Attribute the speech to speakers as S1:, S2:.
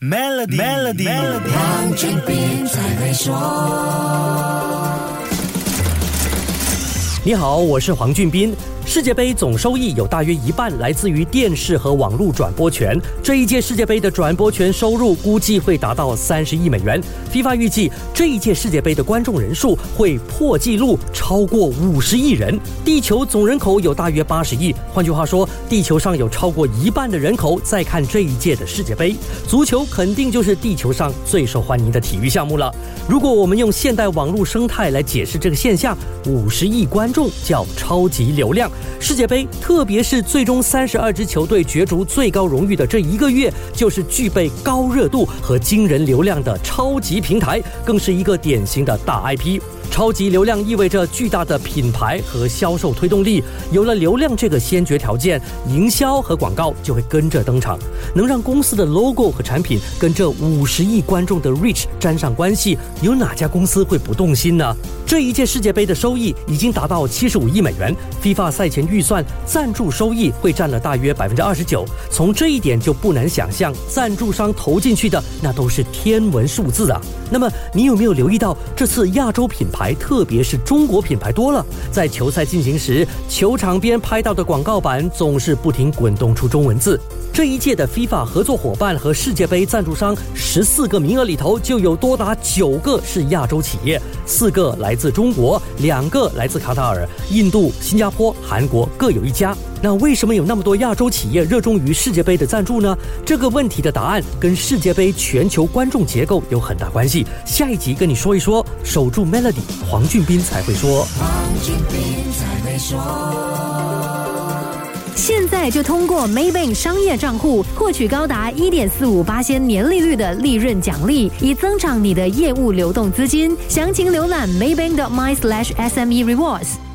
S1: Melody，Melody，黄俊斌才会说。你好，我是黄俊斌。世界杯总收益有大约一半来自于电视和网络转播权。这一届世界杯的转播权收入估计会达到三十亿美元。FIFA 预计这一届世界杯的观众人数会破纪录，超过五十亿人。地球总人口有大约八十亿，换句话说，地球上有超过一半的人口在看这一届的世界杯。足球肯定就是地球上最受欢迎的体育项目了。如果我们用现代网络生态来解释这个现象，五十亿观众叫超级流量。世界杯，特别是最终三十二支球队角逐最高荣誉的这一个月，就是具备高热度和惊人流量的超级平台，更是一个典型的大 IP。超级流量意味着巨大的品牌和销售推动力，有了流量这个先决条件，营销和广告就会跟着登场。能让公司的 logo 和产品跟这五十亿观众的 reach 沾上关系，有哪家公司会不动心呢？这一届世界杯的收益已经达到七十五亿美元，FIFA 赛前预算赞助收益会占了大约百分之二十九。从这一点就不难想象，赞助商投进去的那都是天文数字啊。那么你有没有留意到，这次亚洲品牌，特别是中国品牌多了，在球赛进行时，球场边拍到的广告板总是不停滚动出中文字。这一届的 FIFA 合作伙伴和世界杯赞助商十四个名额里头，就有多达九个是亚洲企业，四个来自中国，两个来自卡塔尔、印度、新加坡、韩国各有一家。那为什么有那么多亚洲企业热衷于世界杯的赞助呢？这个问题的答案跟世界杯全球观众结构有很大关系。下一集跟你说一说，守住 Melody，黄俊斌才会说。黄俊斌才会
S2: 说。现在就通过 Maybank 商业账户获取高达一点四五八千年利率的利润奖励，以增长你的业务流动资金。详情浏览 Maybank.my/sme rewards。